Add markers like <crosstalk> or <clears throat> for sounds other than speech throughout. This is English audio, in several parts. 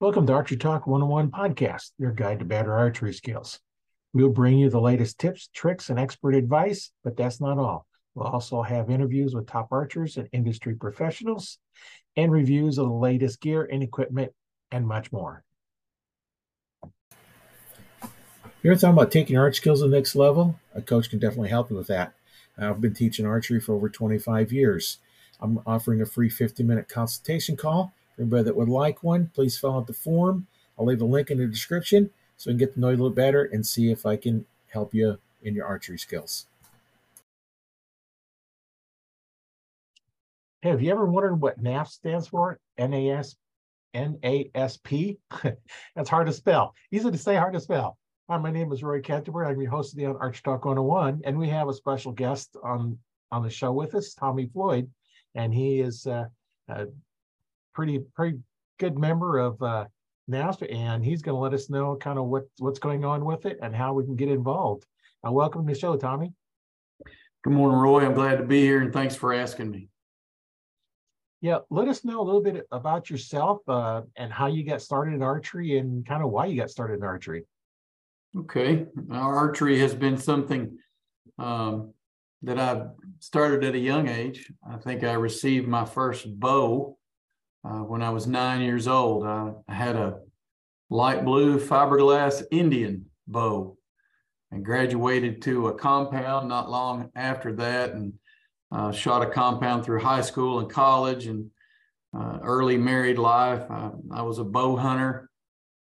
Welcome to Archery Talk 101 podcast, your guide to better archery skills. We'll bring you the latest tips, tricks, and expert advice, but that's not all. We'll also have interviews with top archers and industry professionals and reviews of the latest gear and equipment and much more. You're talking about taking arch skills to the next level? A coach can definitely help you with that. I've been teaching archery for over 25 years. I'm offering a free 50 minute consultation call Anybody that would like one, please fill out the form. I'll leave a link in the description so we can get to know you a little better and see if I can help you in your archery skills. Hey, have you ever wondered what NASP stands for? N-A-S, N-A-S-P? <laughs> That's hard to spell. Easy to say, hard to spell. Hi, my name is Roy Canterbury. I'm your host of the on Arch Talk 101, and we have a special guest on on the show with us, Tommy Floyd, and he is uh, uh, pretty pretty good member of uh, NASP, and he's going to let us know kind of what what's going on with it and how we can get involved. Uh, welcome to the show, Tommy. Good morning, Roy. I'm glad to be here, and thanks for asking me. Yeah, let us know a little bit about yourself uh, and how you got started in archery, and kind of why you got started in archery. Okay, Our archery has been something um, that I've started at a young age. I think I received my first bow uh, when I was nine years old. I, I had a light blue fiberglass Indian bow and graduated to a compound not long after that and uh, shot a compound through high school and college and uh, early married life. I, I, was a bow hunter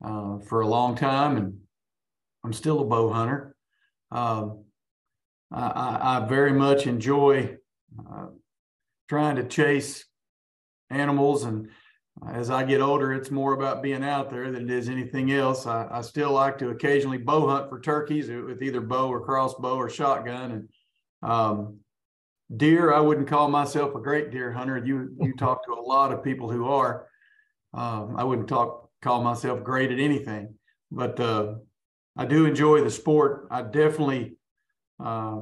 uh, for a long time and I'm still a bow hunter. Um, I, I, very much enjoy uh, trying to chase animals. And as I get older, it's more about being out there than it is anything else. I, I still like to occasionally bow hunt for turkeys with either bow or crossbow or shotgun. And um, deer, I wouldn't call myself a great deer hunter. You you <laughs> talk to a lot of people who are. Um, I wouldn't talk call myself great at anything, but uh, I do enjoy the sport. I definitely uh,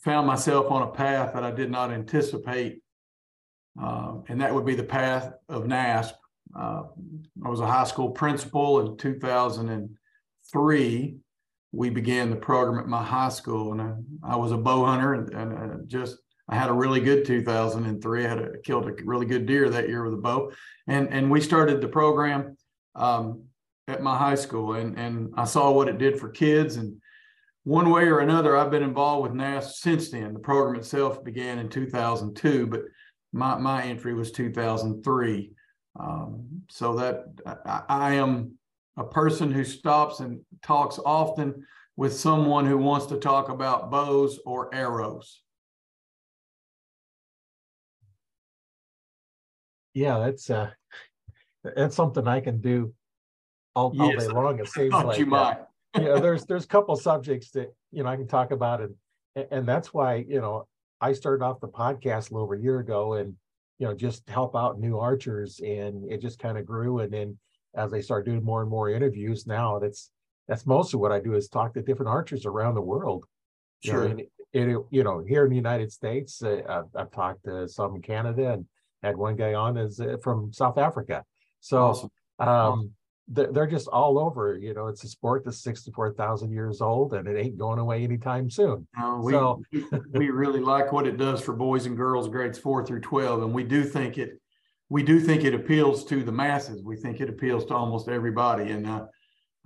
found myself on a path that I did not anticipate uh, and that would be the path of NASP. Uh, I was a high school principal in 2003. We began the program at my high school, and I, I was a bow hunter, and, and just I had a really good 2003. I had a, killed a really good deer that year with a bow, and and we started the program um, at my high school, and and I saw what it did for kids, and one way or another, I've been involved with NASP since then. The program itself began in 2002, but my, my entry was 2003. Um, so that I, I am a person who stops and talks often with someone who wants to talk about bows or arrows. Yeah, that's uh, that's something I can do all, all day long. It <laughs> seems like you might. yeah, there's there's a couple subjects that you know I can talk about, and and that's why you know I started off the podcast a little over a year ago and, you know, just help out new archers and it just kind of grew. And then as I start doing more and more interviews now, that's, that's mostly what I do is talk to different archers around the world. Sure. You know, and it, you know, here in the United States, uh, I've, I've, talked to some in Canada and had one guy on is uh, from South Africa. So, awesome. um, awesome they're just all over. You know, it's a sport that's 64,000 years old and it ain't going away anytime soon. Uh, we, so we really like what it does for boys and girls grades four through 12. And we do think it, we do think it appeals to the masses. We think it appeals to almost everybody. And uh,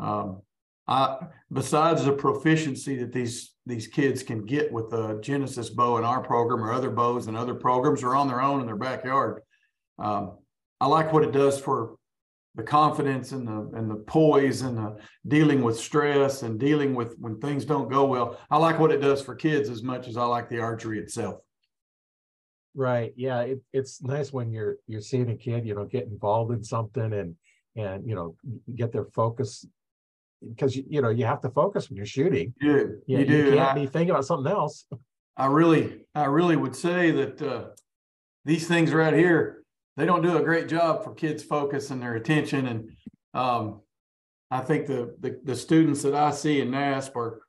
um, I, besides the proficiency that these these kids can get with the Genesis bow in our program or other bows and other programs or on their own in their backyard, um, I like what it does for the confidence and the and the poise and the dealing with stress and dealing with when things don't go well. I like what it does for kids as much as I like the archery itself. Right. Yeah. It, it's nice when you're you're seeing a kid, you know, get involved in something and and you know get their focus because you, you know you have to focus when you're shooting. You do. You, you, do. you can't I, be thinking about something else. I really, I really would say that uh, these things right here they don't do a great job for kids' focus and their attention. And um, I think the, the, the students that I see in NASP are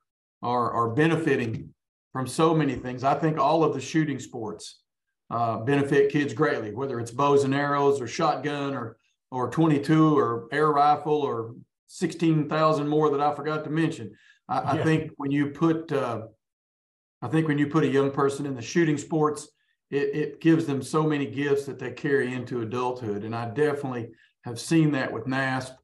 are are benefiting from so many things. I think all of the shooting sports uh, benefit kids greatly, whether it's bows and arrows or shotgun or or 22 or air rifle or 16,000 more that I forgot to mention. I, yeah. I think when you put, uh, I think when you put a young person in the shooting sports, it, it gives them so many gifts that they carry into adulthood. And I definitely have seen that with NASP.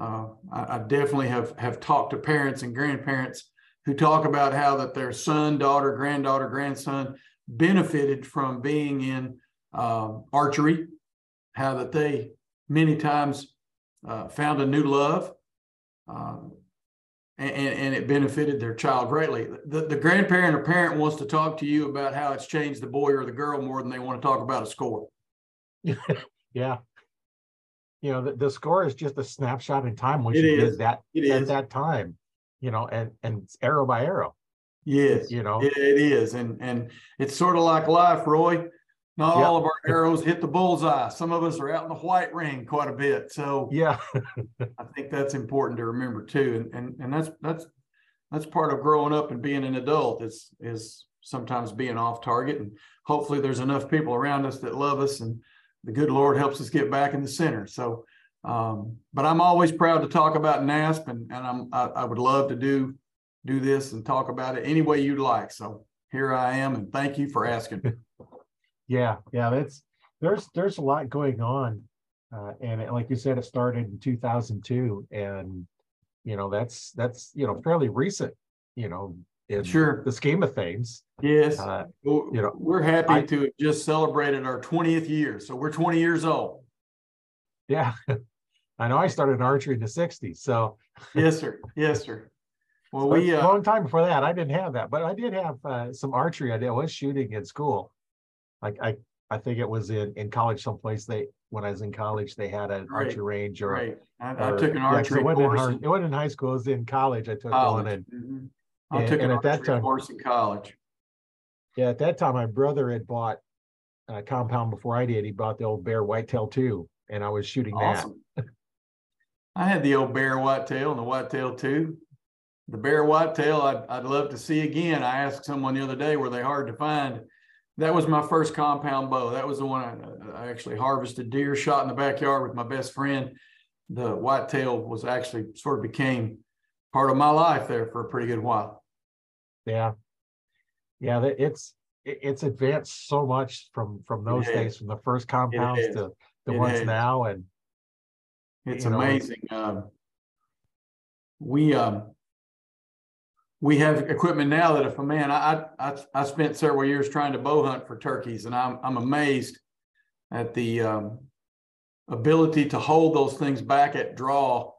Uh, I, I, definitely have have talked to parents and grandparents who talk about how that their son, daughter, granddaughter, grandson benefited from being in uh, archery, how that they many times uh, found a new love, uh, and, and, it benefited their child greatly. The, the grandparent or parent wants to talk to you about how it's changed the boy or the girl more than they want to talk about a score. <laughs> yeah. You know, the, the score is just a snapshot in time when it you is. did that it at that time, you know, and, and arrow by arrow. Yes, you know, it, it is. And, and it's sort of like life, Roy not yep. all of our arrows hit the bullseye. Some of us are out in the white ring quite a bit. So yeah, I think that's important to remember too. And and and that's that's that's part of growing up and being an adult is is sometimes being off target. And hopefully there's enough people around us that love us and the good Lord helps us get back in the center. So um, but I'm always proud to talk about NASP and, and I'm I, I would love to do do this and talk about it any way you'd like. So here I am and thank you for asking. <laughs> Yeah, yeah, that's there's there's a lot going on, uh, and it, like you said, it started in 2002, and you know that's that's you know fairly recent, you know, in sure the scheme of things. Yes, uh, you know, we're happy I, to have just celebrated our 20th year, so we're 20 years old. Yeah, <laughs> I know. I started archery in the 60s, so <laughs> yes, sir. Yes, sir. Well, so we a uh, long time before that, I didn't have that, but I did have uh, some archery. I did I was shooting in school, like I I think it was in in college someplace they when I was in college they had an right. archery range or right. I, or, I took an archery yeah, so it course. Wasn't, it wasn't in high school. It was in college. I took college. one and, mm-hmm. I and, took an and at that time, course in college. Yeah, at that time my brother had bought a compound before I did. He bought the old Bear Whitetail two, and I was shooting awesome. that. I had the old Bear Whitetail and the Whitetail two. The Bear Whitetail I'd, I'd love to see again. I asked someone the other day, were they hard to find? That was my first compound bow. That was the one I, I, actually harvested deer, shot in the backyard with my best friend. The whitetail was actually sort of became part of my life there for a pretty good while. Yeah, yeah, it's it's advanced so much from from those days, from the first compounds to the it ones is. now, and it's amazing. Know, um, we um, we have equipment now that if a man, I, I, I spent several years trying to bow hunt for turkeys, and I'm, I'm amazed at the um, ability to hold those things back at draw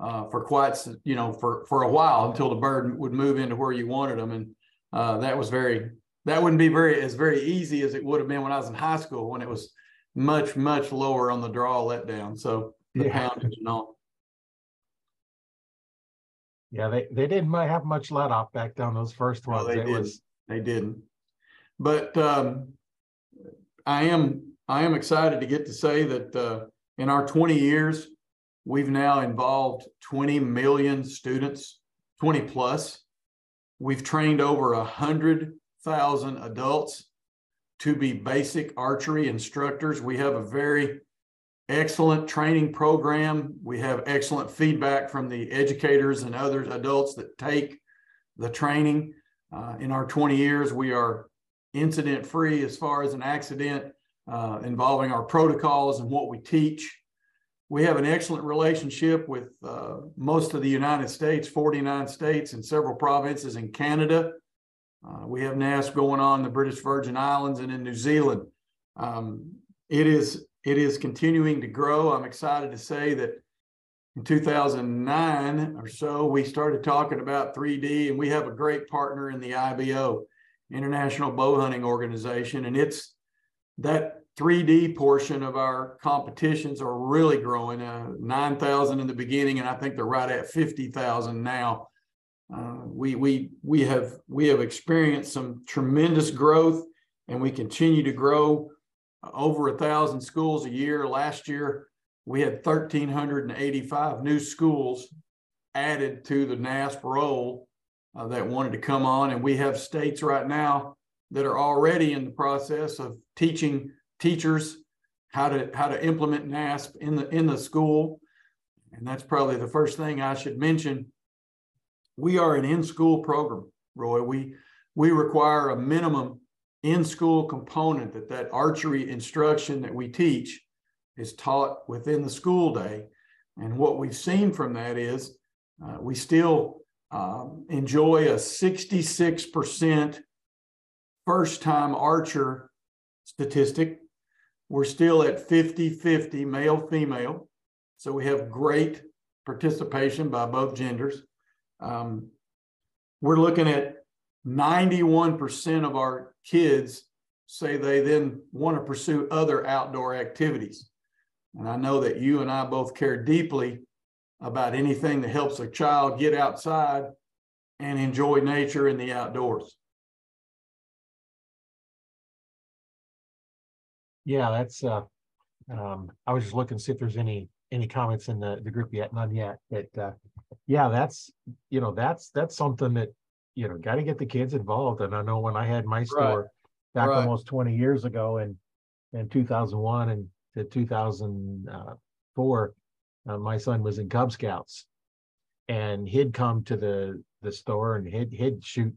uh, for quite, you know, for for a while until the bird would move into where you wanted them, and uh, that was very, that wouldn't be very as very easy as it would have been when I was in high school when it was much much lower on the draw letdown. So the yeah. poundage and all. Yeah, they, they didn't have much let off back down those first ones. No, they it didn't. Was... They didn't. But um, I am I am excited to get to say that uh, in our 20 years, we've now involved 20 million students, 20 plus. We've trained over a hundred thousand adults to be basic archery instructors. We have a very excellent training program. We have excellent feedback from the educators and other adults that take the training. Uh, in our 20 years, we are incident free as far as an accident uh, involving our protocols and what we teach. We have an excellent relationship with uh, most of the United States, 49 states and several provinces in Canada. Uh, we have NASP going on in the British Virgin Islands and in New Zealand. Um, it is it is continuing to grow. I'm excited to say that in 2009 or so, we started talking about 3D, and we have a great partner in the IBO, International Bow Hunting Organization, and it's that 3D portion of our competitions are really growing. Uh, 9,000 in the beginning, and I think they're right at 50,000 now. Uh, we we we have we have experienced some tremendous growth, and we continue to grow over a thousand schools a year. Last year, we had 1,385 new schools added to the NASP roll uh, that wanted to come on. And we have states right now that are already in the process of teaching teachers how to how to implement NASP in the in the school. And that's probably the first thing I should mention. We are an in-school program, Roy. We we require a minimum in-school component that that archery instruction that we teach is taught within the school day. And what we've seen from that is uh, we still um, enjoy a 66% first time archer statistic. We're still at 50 50 male female. So we have great participation by both genders. Um, we're looking at 91% of our kids say they then want to pursue other outdoor activities. And I know that you and I both care deeply about anything that helps a child get outside and enjoy nature and the outdoors. Yeah, that's uh um I was just looking to see if there's any any comments in the the group yet, none yet. But uh yeah, that's you know, that's that's something that you know, got to get the kids involved. And I know when I had my store right. back right. almost 20 years ago in in 2001 and to 2004, uh, my son was in Cub Scouts, and he'd come to the the store and he'd he'd shoot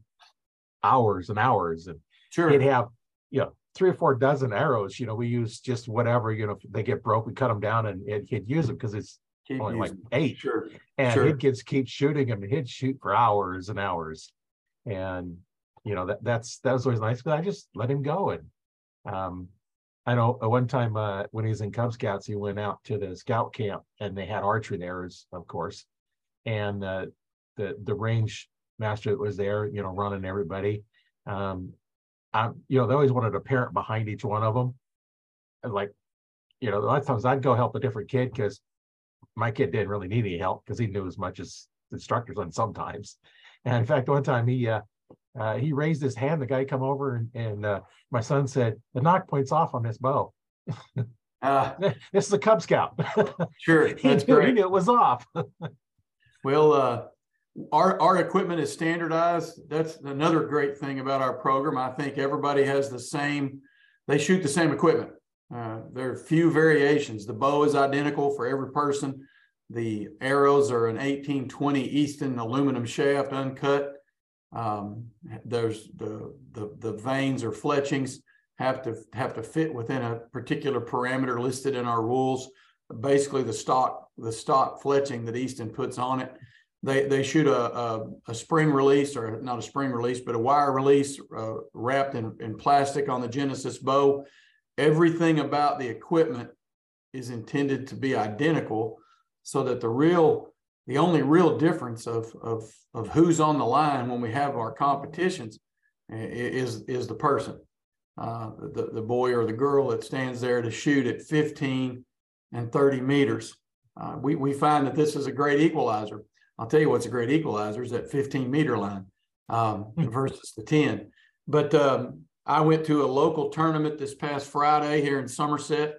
hours and hours, and sure. he'd have you know three or four dozen arrows. You know, we use just whatever. You know, if they get broke, we cut them down and he'd use them because it's keep only like eight. Sure. And sure. he'd kids keep shooting them. He'd shoot for hours and hours, and you know that that's that was always nice. But I just let him go, and um, I know one time uh, when he was in Cub Scouts, he went out to the scout camp, and they had archery there, of course, and uh, the the range master that was there, you know, running everybody. Um, I, you know, they always wanted a parent behind each one of them. And like, you know, a lot of times I'd go help a different kid because my kid didn't really need any help because he knew as much as the instructors on sometimes. And in fact, one time he uh, uh, he raised his hand. The guy come over and, and uh, my son said, "The nock point's off on this bow." uh, <laughs> this is a Cub Scout. <laughs> sure, that's he great. It was off. <laughs> well, uh, our our equipment is standardized. That's another great thing about our program. I think everybody has the same. They shoot the same equipment. Uh, there are few variations. The bow is identical for every person. The arrows are an 1820 Easton aluminum shaft, uncut. Um, there's the, the the vanes or fletchings have to have to fit within a particular parameter listed in our rules. Basically, the stock the stock fletching that Easton puts on it. They they shoot a, a, a spring release or not a spring release, but a wire release uh, wrapped in, in plastic on the Genesis bow. Everything about the equipment is intended to be identical, so that the real the only real difference of, of, of who's on the line when we have our competitions is, is the person, uh, the, the boy or the girl that stands there to shoot at 15 and 30 meters. Uh, we, we find that this is a great equalizer. I'll tell you what's a great equalizer is that 15 meter line um, hmm. versus the 10. But um, I went to a local tournament this past Friday here in Somerset.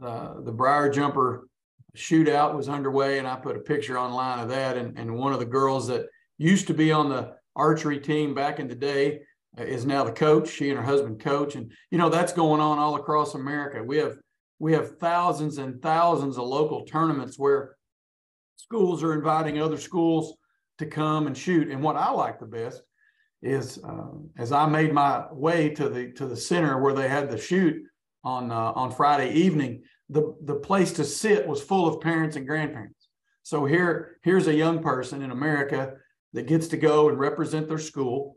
Uh, the Briar Jumper shootout was underway, and I put a picture online of that. And, and one of the girls that used to be on the archery team back in the day uh, is now the coach. She and her husband coach, and you know that's going on all across America. We have we have thousands and thousands of local tournaments where schools are inviting other schools to come and shoot. And what I like the best is uh, as I made my way to the to the center where they had the shoot on uh, on Friday evening, the, the place to sit was full of parents and grandparents. So here, here's a young person in America that gets to go and represent their school,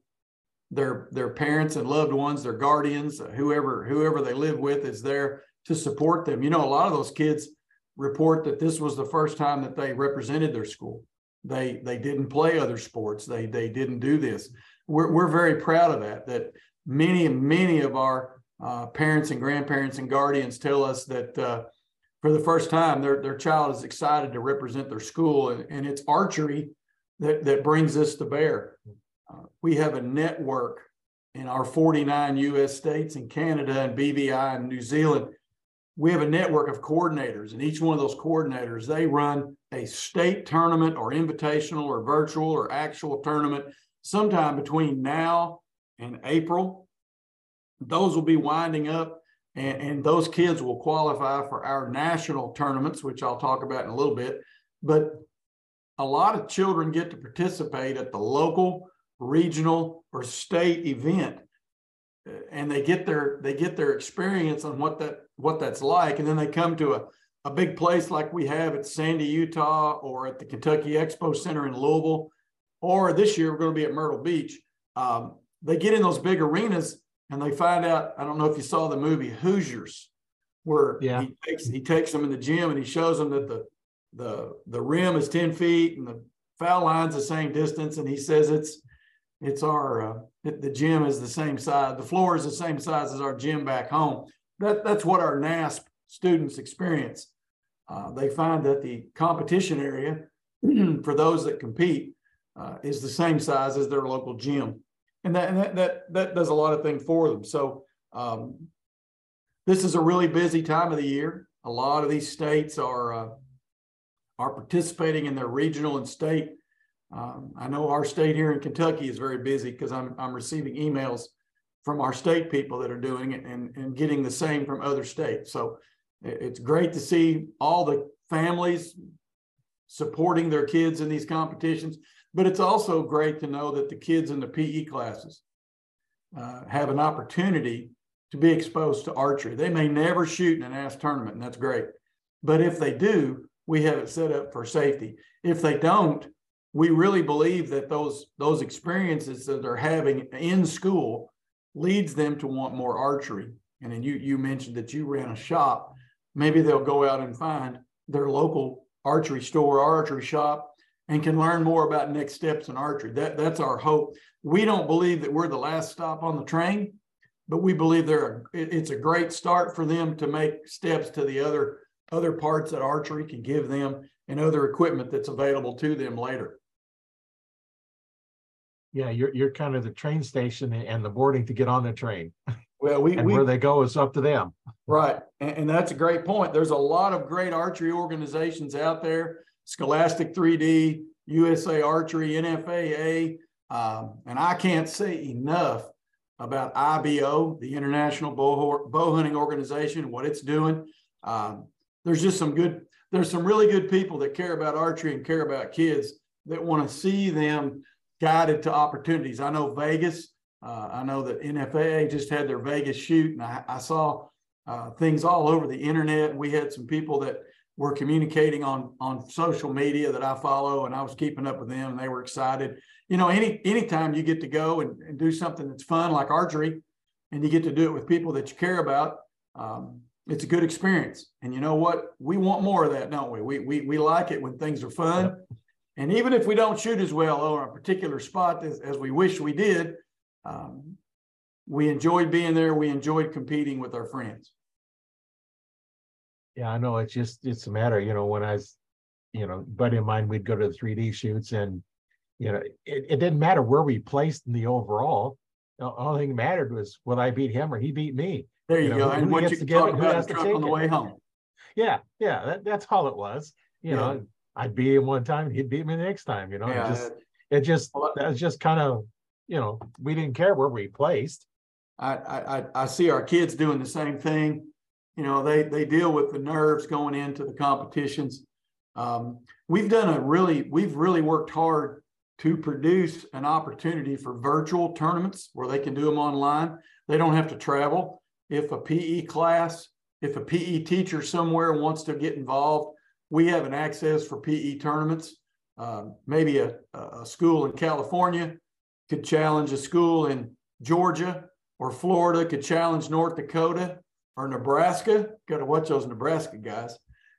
their their parents and loved ones, their guardians, whoever whoever they live with is there to support them. You know, a lot of those kids report that this was the first time that they represented their school. They they didn't play other sports. They they didn't do this. We're we're very proud of that. That many many of our uh, parents and grandparents and guardians tell us that uh, for the first time their, their child is excited to represent their school and, and it's archery that, that brings this to bear. Uh, we have a network in our 49 us states and canada and bvi and new zealand. We have a network of coordinators and each one of those coordinators they run a state tournament or invitational or virtual or actual tournament sometime between now and april those will be winding up And, and those kids will qualify for our national tournaments, which I'll talk about in a little bit. But a lot of children get to participate at the local, regional, or state event and they get their they get their experience on what that what that's like and then they come to a, a big place like we have at sandy utah or at the kentucky expo center in louisville or this year we're going to be at myrtle beach um, they get in those big arenas and they find out i don't know if you saw the movie hoosiers where yeah. he takes he takes them in the gym and he shows them that the the the rim is 10 feet and the foul line's the same distance and he says it's it's our uh, the gym is the same size. The floor is the same size as our gym back home. That that's what our NASP students experience. Uh, they find that the competition area <clears throat> for those that compete uh, is the same size as their local gym, and that and that that, that does a lot of things for them. So um, this is a really busy time of the year. A lot of these states are uh, are participating in their regional and state um, I know our state here in Kentucky is very busy because I'm, I'm receiving emails from our state people that are doing it and, and getting the same from other states. So it's great to see all the families supporting their kids in these competitions, but it's also great to know that the kids in the PE classes uh, have an opportunity to be exposed to archery. They may never shoot in a NASP tournament, and that's great. But if they do, we have it set up for safety. If they don't, we really believe that those those experiences that they're having in school leads them to want more archery. And then you you mentioned that you ran a shop. Maybe they'll go out and find their local archery store, archery shop, and can learn more about next steps in archery. That that's our hope. We don't believe that we're the last stop on the train, but we believe they're it's a great start for them to make steps to the other other parts that archery can give them and other equipment that's available to them later yeah, you're you're kind of the train station and the boarding to get on the train. Well, we, and we where they go is up to them. Right, and, and, that's a great point. There's a lot of great archery organizations out there: Scholastic 3D, USA Archery, NFAA, um, and I can't say enough about IBO, the International Bow, Bow Hunting Organization, what it's doing. Um, there's just some good. There's some really good people that care about archery and care about kids that want to see them guided to opportunities. I know Vegas. Uh, I know that NFAA just had their Vegas shoot, and I, I saw uh, things all over the internet. We had some people that were communicating on on social media that I follow, and I was keeping up with them, and they were excited. You know, any anytime you get to go and, and do something that's fun like archery, and you get to do it with people that you care about, um, it's a good experience. And you know what? We want more of that, don't we? We we we like it when things are fun. And even if we don't shoot as well or a particular spot as, as we wish we did, um, we enjoyed being there. We enjoyed competing with our friends. Yeah, I know. It's just, it's a matter, you know, when I was, you know, buddy of mine, we'd go to the 3D shoots and, you know, it, it didn't matter where we placed in the overall. The only thing that mattered was will I beat him or he beat me. There you, you know, go. and what you to talk about the truck on the way home. Yeah, yeah, that, that's all it was. You yeah. know, I'd beat him one time, he'd beat me the next time. You know, yeah. it just it just that's just kind of you know we didn't care where we placed. I, I I see our kids doing the same thing. You know, they they deal with the nerves going into the competitions. Um, we've done a really we've really worked hard to produce an opportunity for virtual tournaments where they can do them online. They don't have to travel. If a PE class, if a PE teacher somewhere wants to get involved, we have an access for PE tournaments. Uh, maybe a, a school in California could challenge a school in Georgia or Florida could challenge North Dakota or Nebraska. Got to watch those Nebraska guys.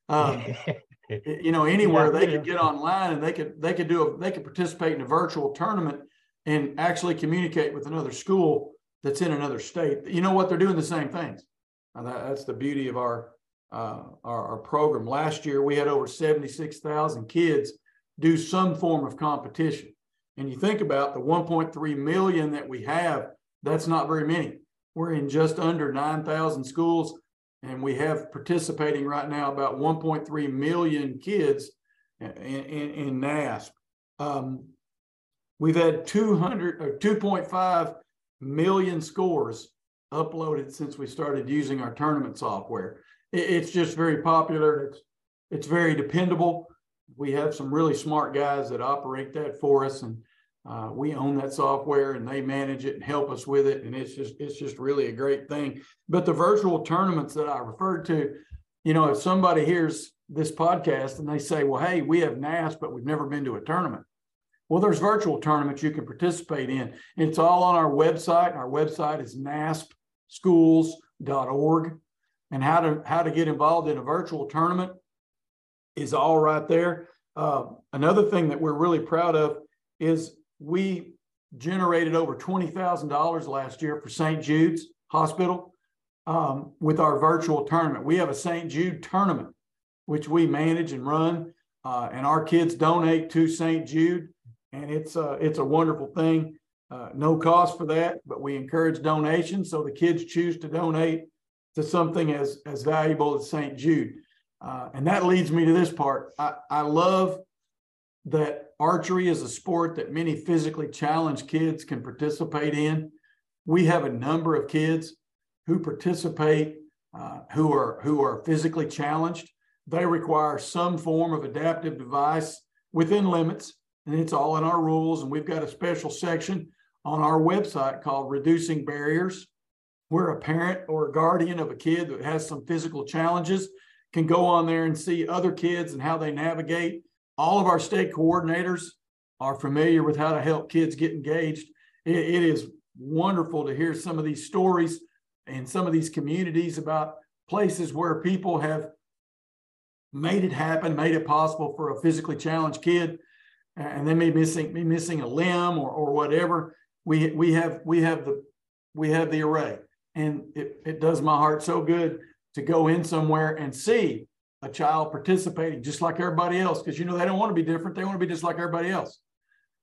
Um, <laughs> you know, anywhere yeah, they could get online and they could they could do a they could participate in a virtual tournament and actually communicate with another school that's in another state. You know what? They're doing the same things. That, that's the beauty of our uh, our, our, program. Last year, we had over 76,000 kids do some form of competition. And you think about the 1.3 million that we have, that's not very many. We're in just under 9,000 schools, and we have participating right now about 1.3 million kids in, in, in NASP. Um, we've had 200 or 2.5 million scores uploaded since we started using our tournament software. It, it's just very popular. It's it's very dependable. We have some really smart guys that operate that for us, and uh, we own that software, and they manage it and help us with it. And it's just it's just really a great thing. But the virtual tournaments that I referred to, you know, if somebody hears this podcast and they say, "Well, hey, we have NASP, but we've never been to a tournament," Well, there's virtual tournaments you can participate in. It's all on our website. Our website is naspschools.org. And how to how to get involved in a virtual tournament is all right there. Uh, another thing that we're really proud of is we generated over $20,000 last year for St. Jude's Hospital um, with our virtual tournament. We have a St. Jude tournament, which we manage and run, uh, and our kids donate to St. Jude and it's a, uh, it's a wonderful thing. Uh, no cost for that, but we encourage donations. So the kids choose to donate to something as, as valuable as St. Jude. Uh, and that leads me to this part. I, I love that archery is a sport that many physically challenged kids can participate in. We have a number of kids who participate uh, who are who are physically challenged. They require some form of adaptive device within limits and it's all in our rules. And we've got a special section on our website called Reducing Barriers, where a parent or a guardian of a kid that has some physical challenges can go on there and see other kids and how they navigate. All of our state coordinators are familiar with how to help kids get engaged. it, it is wonderful to hear some of these stories and some of these communities about places where people have made it happen, made it possible for a physically challenged kid and they may be missing be missing a limb or, or whatever. We we have we have the we have the array, and it, it does my heart so good to go in somewhere and see a child participating just like everybody else because you know they don't want to be different; they want to be just like everybody else,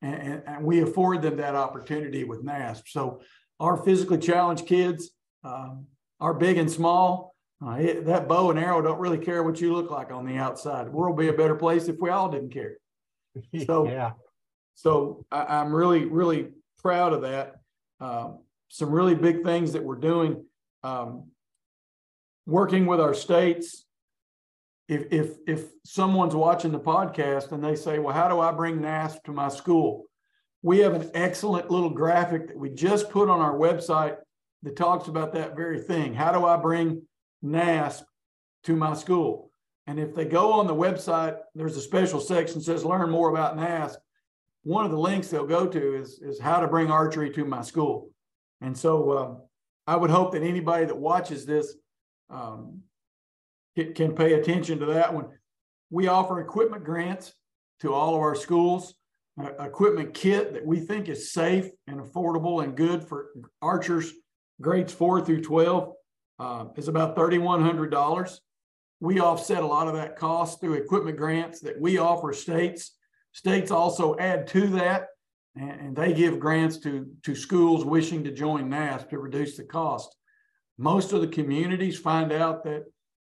and, and, and we afford them that opportunity with NASP. So our physically challenged kids um, are big and small. Uh, it, that bow and arrow don't really care what you look like on the outside. The world would be a better place if we all didn't care. <laughs> So yeah, so I, am really really proud of that. Um, some really big things that we're doing, um, working with our states. If if if someone's watching the podcast and they say, "Well, how do I bring NASP to my school?" We have an excellent little graphic that we just put on our website that talks about that very thing. How do I bring NASP to my school? And if they go on the website, there's a special section that says learn more about NASP. One of the links they'll go to is, is how to bring archery to my school. And so um, I would hope that anybody that watches this um, can, pay attention to that one. We offer equipment grants to all of our schools, uh, equipment kit that we think is safe and affordable and good for archers grades four through 12 uh, is about $3,100 we offset a lot of that cost through equipment grants that we offer states. States also add to that, and, and they give grants to, to schools wishing to join NASP to reduce the cost. Most of the communities find out that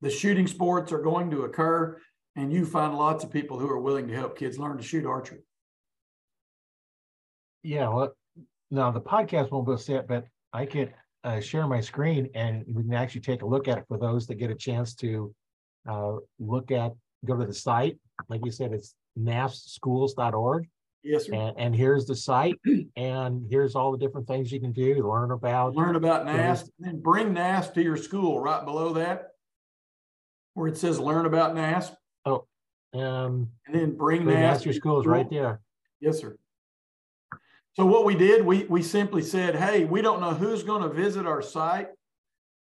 the shooting sports are going to occur, and you find lots of people who are willing to help kids learn to shoot archery. Yeah, well, no, the podcast won't be set, but I can uh, share my screen and we can actually take a look at it for those that get a chance to uh, look at, go to the site. Like you said, it's naspschools.org. Yes, sir. And, and here's the site, and here's all the different things you can do learn about. Learn about NASP, then bring NASP to your school right below that, where it says learn about NASP. Oh, um, and then bring, NASP NASP your school is right there. Yes, sir. So what we did, we we simply said, hey, we don't know who's going to visit our site,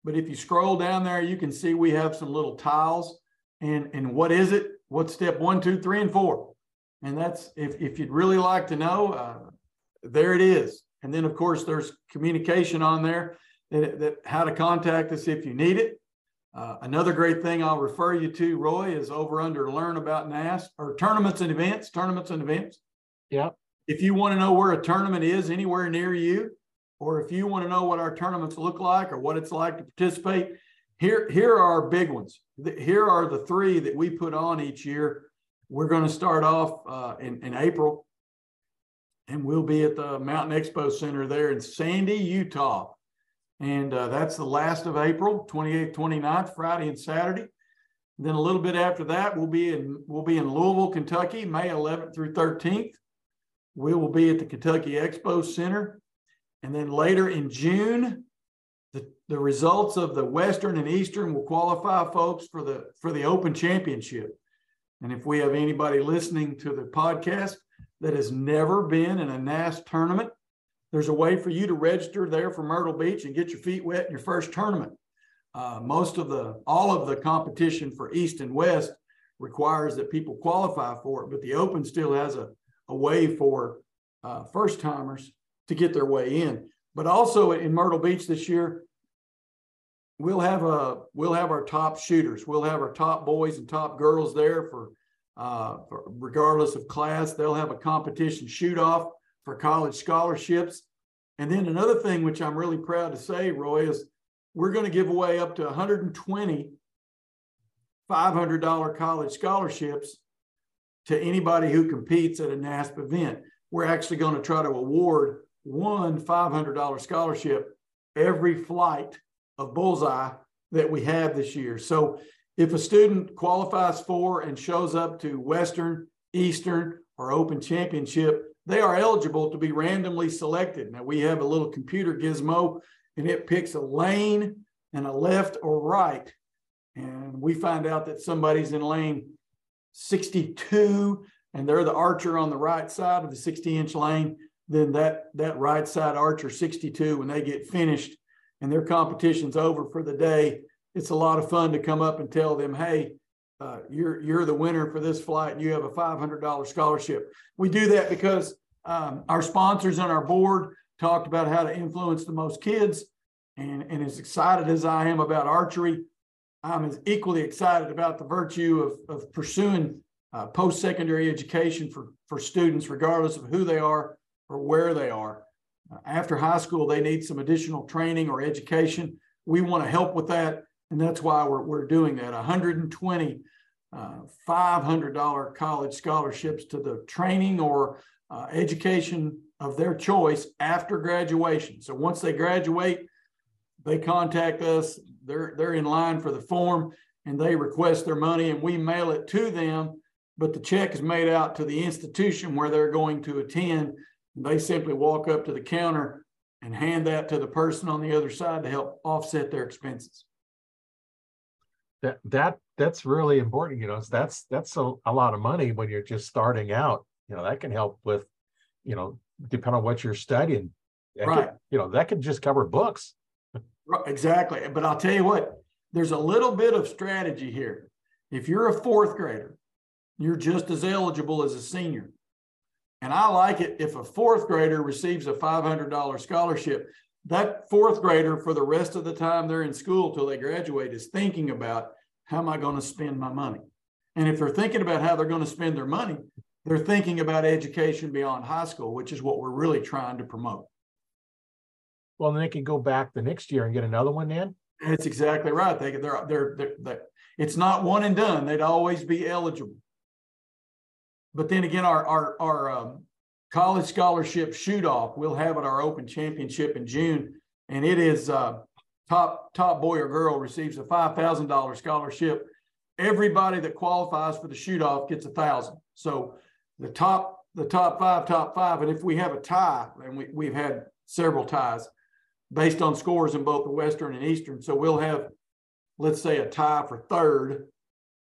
but if you scroll down there, you can see we have some little tiles. And, and what is it? What's step one, two, three, and four? And that's if, if you'd really like to know, uh, there it is. And then, of course, there's communication on there that, that how to contact us if you need it. Uh, another great thing I'll refer you to, Roy, is over under Learn About NAS or tournaments and events. Tournaments and events. Yeah. If you want to know where a tournament is anywhere near you, or if you want to know what our tournaments look like or what it's like to participate, here, here are our big ones. Here are the three that we put on each year. We're going to start off uh, in, in April, and we'll be at the Mountain Expo Center there in Sandy, Utah. And uh, that's the last of April, 28th, 29th, Friday and Saturday. Then a little bit after that, we'll be in we'll be in Louisville, Kentucky, May 11th through 13th. We will be at the Kentucky Expo Center. And then later in June, the, the results of the Western and Eastern will qualify folks for the for the Open Championship. And if we have anybody listening to the podcast that has never been in a NAS tournament, there's a way for you to register there for Myrtle Beach and get your feet wet in your first tournament. Uh, most of the, all of the competition for East and West requires that people qualify for it, but the Open still has a, a way for uh, first timers to get their way in. But also in Myrtle Beach this year, we'll have a we'll have our top shooters. We'll have our top boys and top girls there for, uh, for regardless of class. They'll have a competition shoot off for college scholarships. And then another thing, which I'm really proud to say, Roy, is we're going to give away up to 120 $500 college scholarships to anybody who competes at a NASP event. We're actually going to try to award one $500 scholarship every flight of bullseye that we have this year. So if a student qualifies for and shows up to Western, Eastern, or Open Championship, they are eligible to be randomly selected. Now we have a little computer gizmo and it picks a lane and a left or right. And we find out that somebody's in lane 62 and they're the archer on the right side of the 60 inch lane. Then that, that right side archer 62, when they get finished and their competition's over for the day, it's a lot of fun to come up and tell them, hey, uh, you're you're the winner for this flight and you have a $500 scholarship. We do that because um, our sponsors on our board talked about how to influence the most kids. And, and as excited as I am about archery, I'm as equally excited about the virtue of, of pursuing uh, post-secondary education for, for students, regardless of who they are or where they are. Uh, after high school, they need some additional training or education. We want to help with that. And that's why we're, we're doing that. 120 uh, $500 college scholarships to the training or uh, education of their choice after graduation. So once they graduate, they contact us. They're they're in line for the form and they request their money and we mail it to them. But the check is made out to the institution where they're going to attend. They simply walk up to the counter and hand that to the person on the other side to help offset their expenses. That that that's really important. You know, that's that's a, a lot of money when you're just starting out. You know, that can help with, you know, depending on what you're studying. Right. Could, you know, that could just cover books. Exactly. But I'll tell you what, there's a little bit of strategy here. If you're a fourth grader, you're just as eligible as a senior. And I like it if a fourth grader receives a $500 scholarship. That fourth grader, for the rest of the time they're in school till they graduate, is thinking about how am I going to spend my money? And if they're thinking about how they're going to spend their money, they're thinking about education beyond high school, which is what we're really trying to promote. Well, then they can go back the next year and get another one then. That's exactly right. They, they're, they're, they're, they're, it's not one and done. They'd always be eligible. But then again, our, our, our um, college scholarship shoot off, we'll have at our open championship in June. And it is uh, top, top boy or girl receives a $5,000 scholarship. Everybody that qualifies for the shoot off gets a thousand. So the top, the top five, top five. And if we have a tie, and we, we've had several ties, based on scores in both the Western and Eastern. So we'll have, let's say, a tie for third.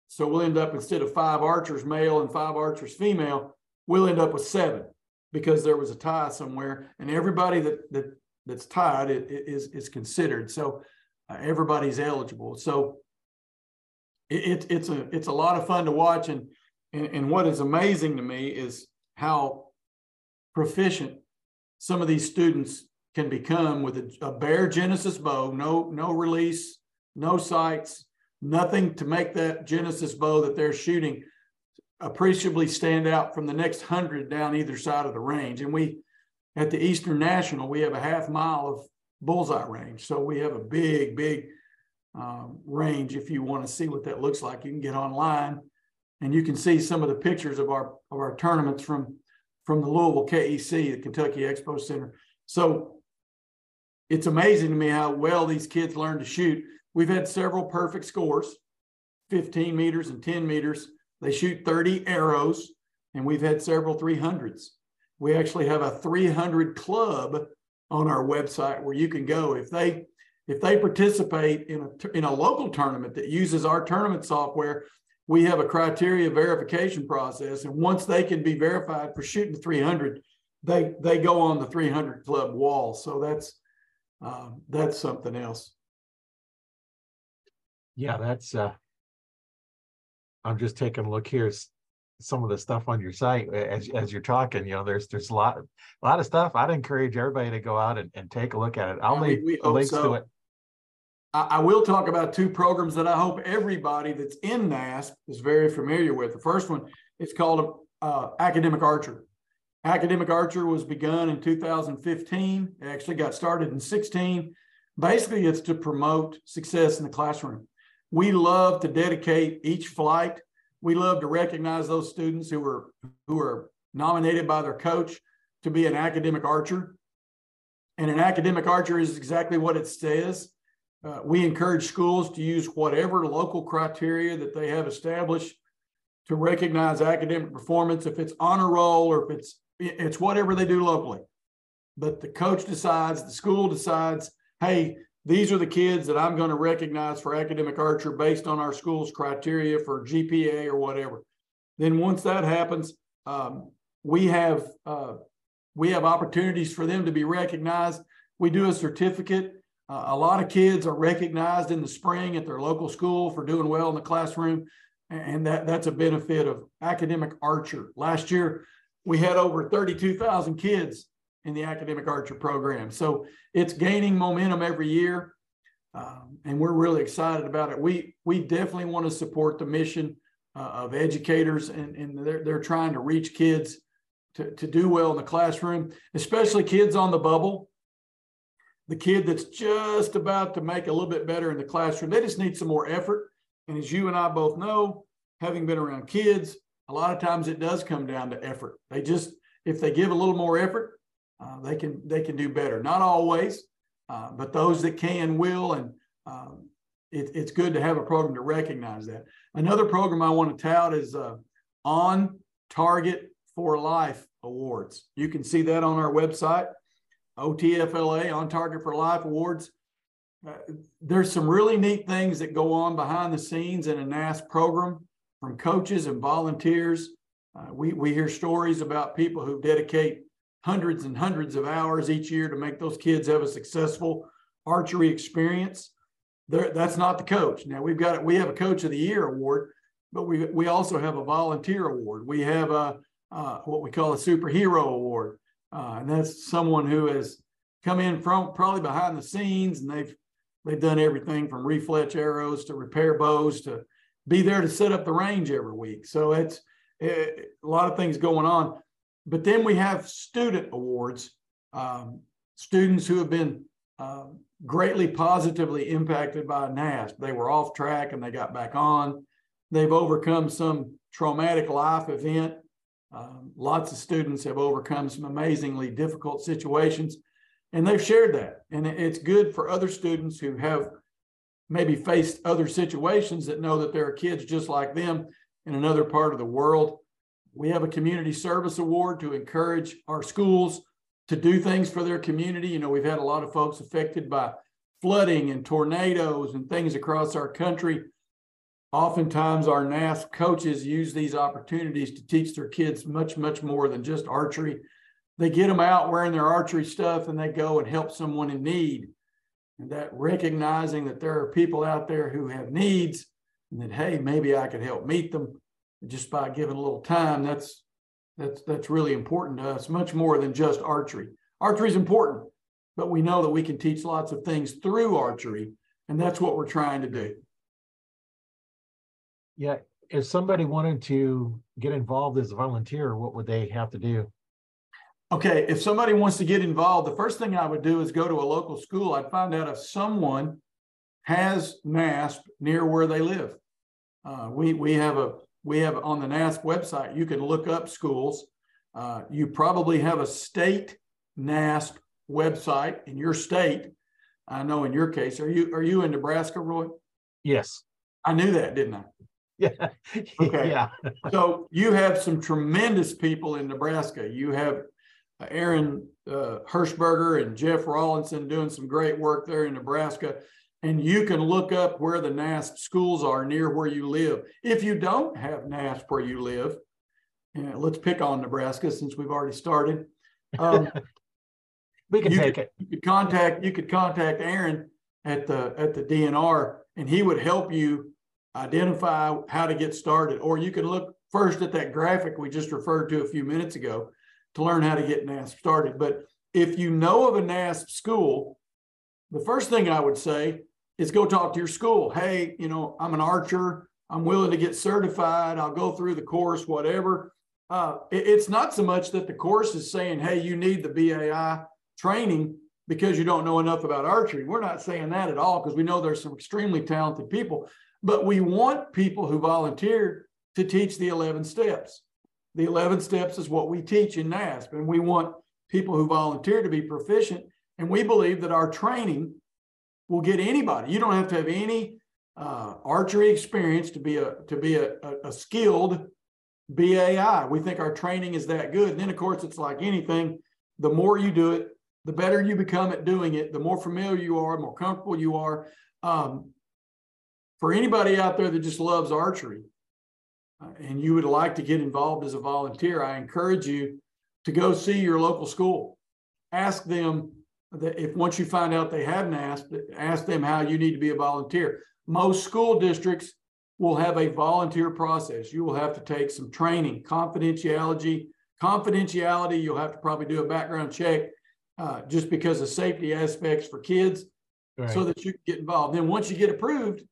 So we'll end up instead of five archers male and five archers female, we'll end up with seven because there was a tie somewhere, and everybody that that that's tied is is considered. So uh, everybody's eligible. So it, it, it's a it's a lot of fun to watch, and, and and what is amazing to me is how proficient some of these students can become with a, a bare Genesis bow, no, no release, no sights, nothing to make that Genesis bow that they're shooting appreciably stand out from the next hundred down either side of the range. And we, at the Eastern National, we have a half mile of bullseye range. So we have a big, big um, range. If you want to see what that looks like, you can get online and you can see some of the pictures of our of our tournaments from from the Louisville KEC, the Kentucky Expo Center. So it's amazing to me how well these kids learn to shoot. We've had several perfect scores, 15 meters and 10 meters. They shoot 30 arrows, and we've had several 300s. We actually have a 300 club on our website where you can go if they if they participate in a in a local tournament that uses our tournament software we have a criteria verification process. And once they can be verified for shooting 300 they they go on the 300 club wall. So that's uh, that's something else. Yeah that's uh i'm just taking a look here some of the stuff on your site as, as you're talking you know there's there's a lot a lot of stuff. I'd encourage everybody to go out and, and take a look at it. I'll yeah, leave we, we links so. to it. I, I will talk about two programs that i hope everybody that's in nasp is very familiar with. The first one it's called uh, academic archer. Academic archer was begun in 2015 it actually got started in 16 basically it's to promote success in the classroom. We love to dedicate each flight we love to recognize those students who are who are nominated by their coach to be an academic archer. And an academic archer is exactly what it says. Uh, we encourage schools to use whatever local criteria that they have established to recognize academic performance. If it's honor roll or if it's it's whatever they do locally, but the coach decides, the school decides, hey, these are the kids that I'm going to recognize for academic archer based on our school's criteria for GPA or whatever. Then once that happens, um, we have uh, we have opportunities for them to be recognized. We do a certificate. Uh, a lot of kids are recognized in the spring at their local school for doing well in the classroom, and that that's a benefit of academic archer. Last year, we had over 32,000 kids in the academic archer program. So it's gaining momentum every year. Um, and we're really excited about it. We we definitely want to support the mission uh, of educators, and, and they're, they're trying to reach kids to, to do well in the classroom, especially kids on the bubble. The kid that's just about to make a little bit better in the classroom, they just need some more effort. And as you and I both know, having been around kids, a lot of times it does come down to effort. They just, if they give a little more effort, uh, they can they can do better. Not always, uh, but those that can will, and um, it, it's good to have a program to recognize that. Another program I want to tout is uh, On Target for Life Awards. You can see that on our website, OTFLA On Target for Life Awards. Uh, there's some really neat things that go on behind the scenes in a NASP program from coaches and volunteers. Uh, we, we hear stories about people who dedicate hundreds and hundreds of hours each year to make those kids have a successful archery experience. There, that's not the coach. Now we've got we have a coach of the year award, but we we also have a volunteer award. We have a uh, what we call a superhero award, uh, and that's someone who has come in from probably behind the scenes and they've they've done everything from refletch arrows to repair bows to be there to set up the range every week. So it's it, a lot of things going on. But then we have student awards, um, students who have been uh, greatly positively impacted by NASP. They were off track and they got back on. They've overcome some traumatic life event. Um, lots of students have overcome some amazingly difficult situations, and they've shared that. And it's good for other students who have maybe faced other situations that know that there are kids just like them in another part of the world we have a community service award to encourage our schools to do things for their community. You know, we've had a lot of folks affected by flooding and tornadoes and things across our country. Oftentimes, our NASP coaches use these opportunities to teach their kids much, much more than just archery. They get them out wearing their archery stuff and they go and help someone in need. And that recognizing that there are people out there who have needs and that, hey, maybe I could help meet them just by giving a little time, that's that's that's really important to us, much more than just archery. Archery is important, but we know that we can teach lots of things through archery, and that's what we're trying to do. Yeah, if somebody wanted to get involved as a volunteer, what would they have to do? Okay, if somebody wants to get involved, the first thing I would do is go to a local school. I'd find out if someone has NASP near where they live. Uh, we we have a we have on the NASP website, you can look up schools. Uh, you probably have a state NASP website in your state. I know in your case, are you are you in Nebraska, Roy? Yes. I knew that, didn't I? <laughs> Yeah. Okay. Yeah. <laughs> So you have some tremendous people in Nebraska. You have uh, Aaron uh, Hirschberger and Jeff Rawlinson doing some great work there in Nebraska. And you can look up where the NASP schools are near where you live. If you don't have NASP where you live, and let's pick on Nebraska since we've already started. Um, <laughs> We can take could, it. You could contact you could contact Aaron at the at the DNR, and he would help you identify how to get started. Or you can look first at that graphic we just referred to a few minutes ago to learn how to get NASP started. But if you know of a NASP school, the first thing I would say is go talk to your school. Hey, you know, I'm an archer. I'm willing to get certified. I'll go through the course, whatever. Uh, it- it's not so much that the course is saying, hey, you need the BAI training because you don't know enough about archery. We're not saying that at all because we know there's some extremely talented people, but we want people who volunteer to teach the 11 steps. The 11 steps is what we teach in NASP, and we want people who volunteer to be proficient. And we believe that our training will get anybody. You don't have to have any uh, archery experience to be a to be a, a, a skilled BAI. We think our training is that good. And then, of course, it's like anything. The more you do it, the better you become at doing it. The more familiar you are, the more comfortable you are. Um, for anybody out there that just loves archery, uh, and you would like to get involved as a volunteer, I encourage you to go see your local school. Ask them if once you find out they haven't asked, ask them how you need to be a volunteer. Most school districts will have a volunteer process. You will have to take some training, confidentiality, confidentiality. You'll have to probably do a background check uh, just because of safety aspects for kids Right. so that you can get involved. Then once you get approved,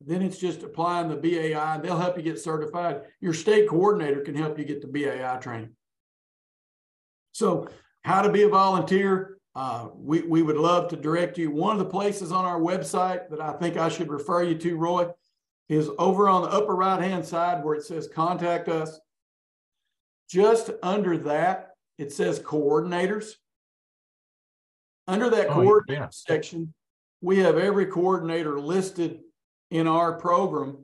then it's just applying the BAI. They'll help you get certified. Your state coordinator can help you get the BAI training. So, how to be a volunteer? Uh, we we would love to direct you. One of the places on our website that I think I should refer you to, Roy, is over on the upper right hand side where it says "Contact Us." Just under that, it says coordinators. Under that Oh, coordinator yeah. section, we have every coordinator listed in our program